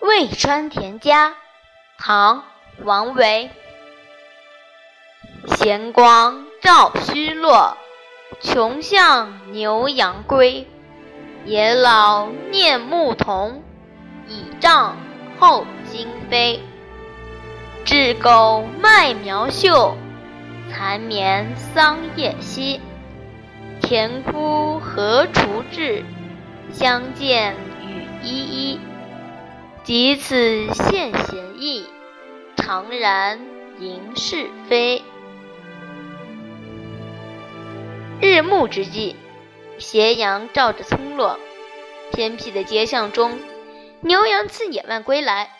渭川田家，唐·王维。闲光照虚落，穷巷牛羊归。野老念牧童，倚杖候惊飞。雉狗麦苗秀，蚕眠桑叶稀。田夫何锄至？相见。及此献贤意，常然迎是非。日暮之际，斜阳照着村落，偏僻的街巷中，牛羊自野外归来。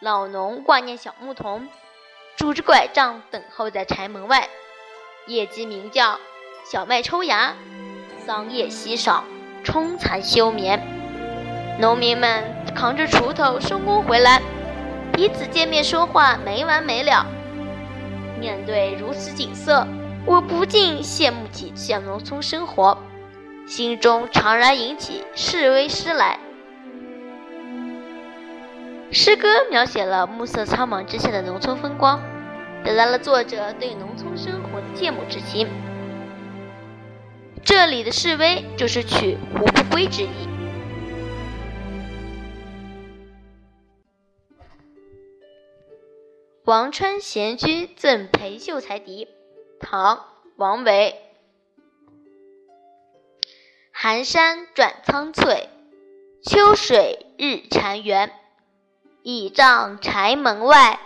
老农挂念小牧童，拄着拐杖等候在柴门外。夜鸡鸣叫，小麦抽芽，桑叶稀少，春蚕休眠。农民们。扛着锄头收工回来，彼此见面说话没完没了。面对如此景色，我不禁羡慕起小农村生活，心中常然引起示威诗来。诗歌描写了暮色苍茫之下的农村风光，表达了作者对农村生活的羡慕之情。这里的示威就是取无不归之意。王川闲居赠裴秀才笛，唐·王维。寒山转苍翠，秋水日潺湲。倚杖柴门外，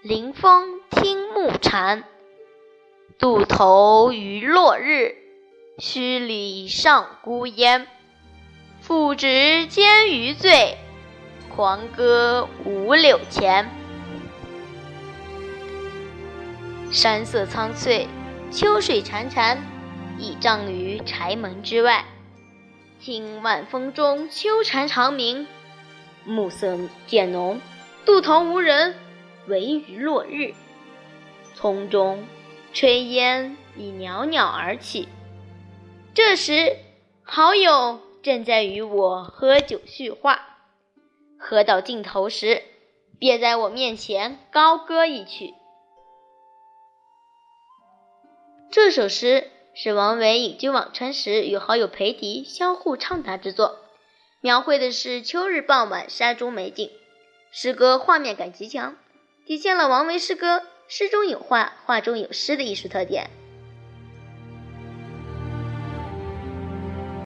临风听暮蝉。渡头余落日，墟里上孤烟。复值煎鱼醉，狂歌五柳前。山色苍翠，秋水潺潺，倚杖于柴门之外，听晚风中秋蝉长鸣。暮色渐浓，渡头无人，惟余落日。丛中炊烟已袅袅而起。这时，好友正在与我喝酒叙话，喝到尽头时，便在我面前高歌一曲。这首诗是王维隐居辋川时与好友裴迪相互畅谈之作，描绘的是秋日傍晚山中美景。诗歌画面感极强，体现了王维诗歌“诗中有画，画中有诗”的艺术特点。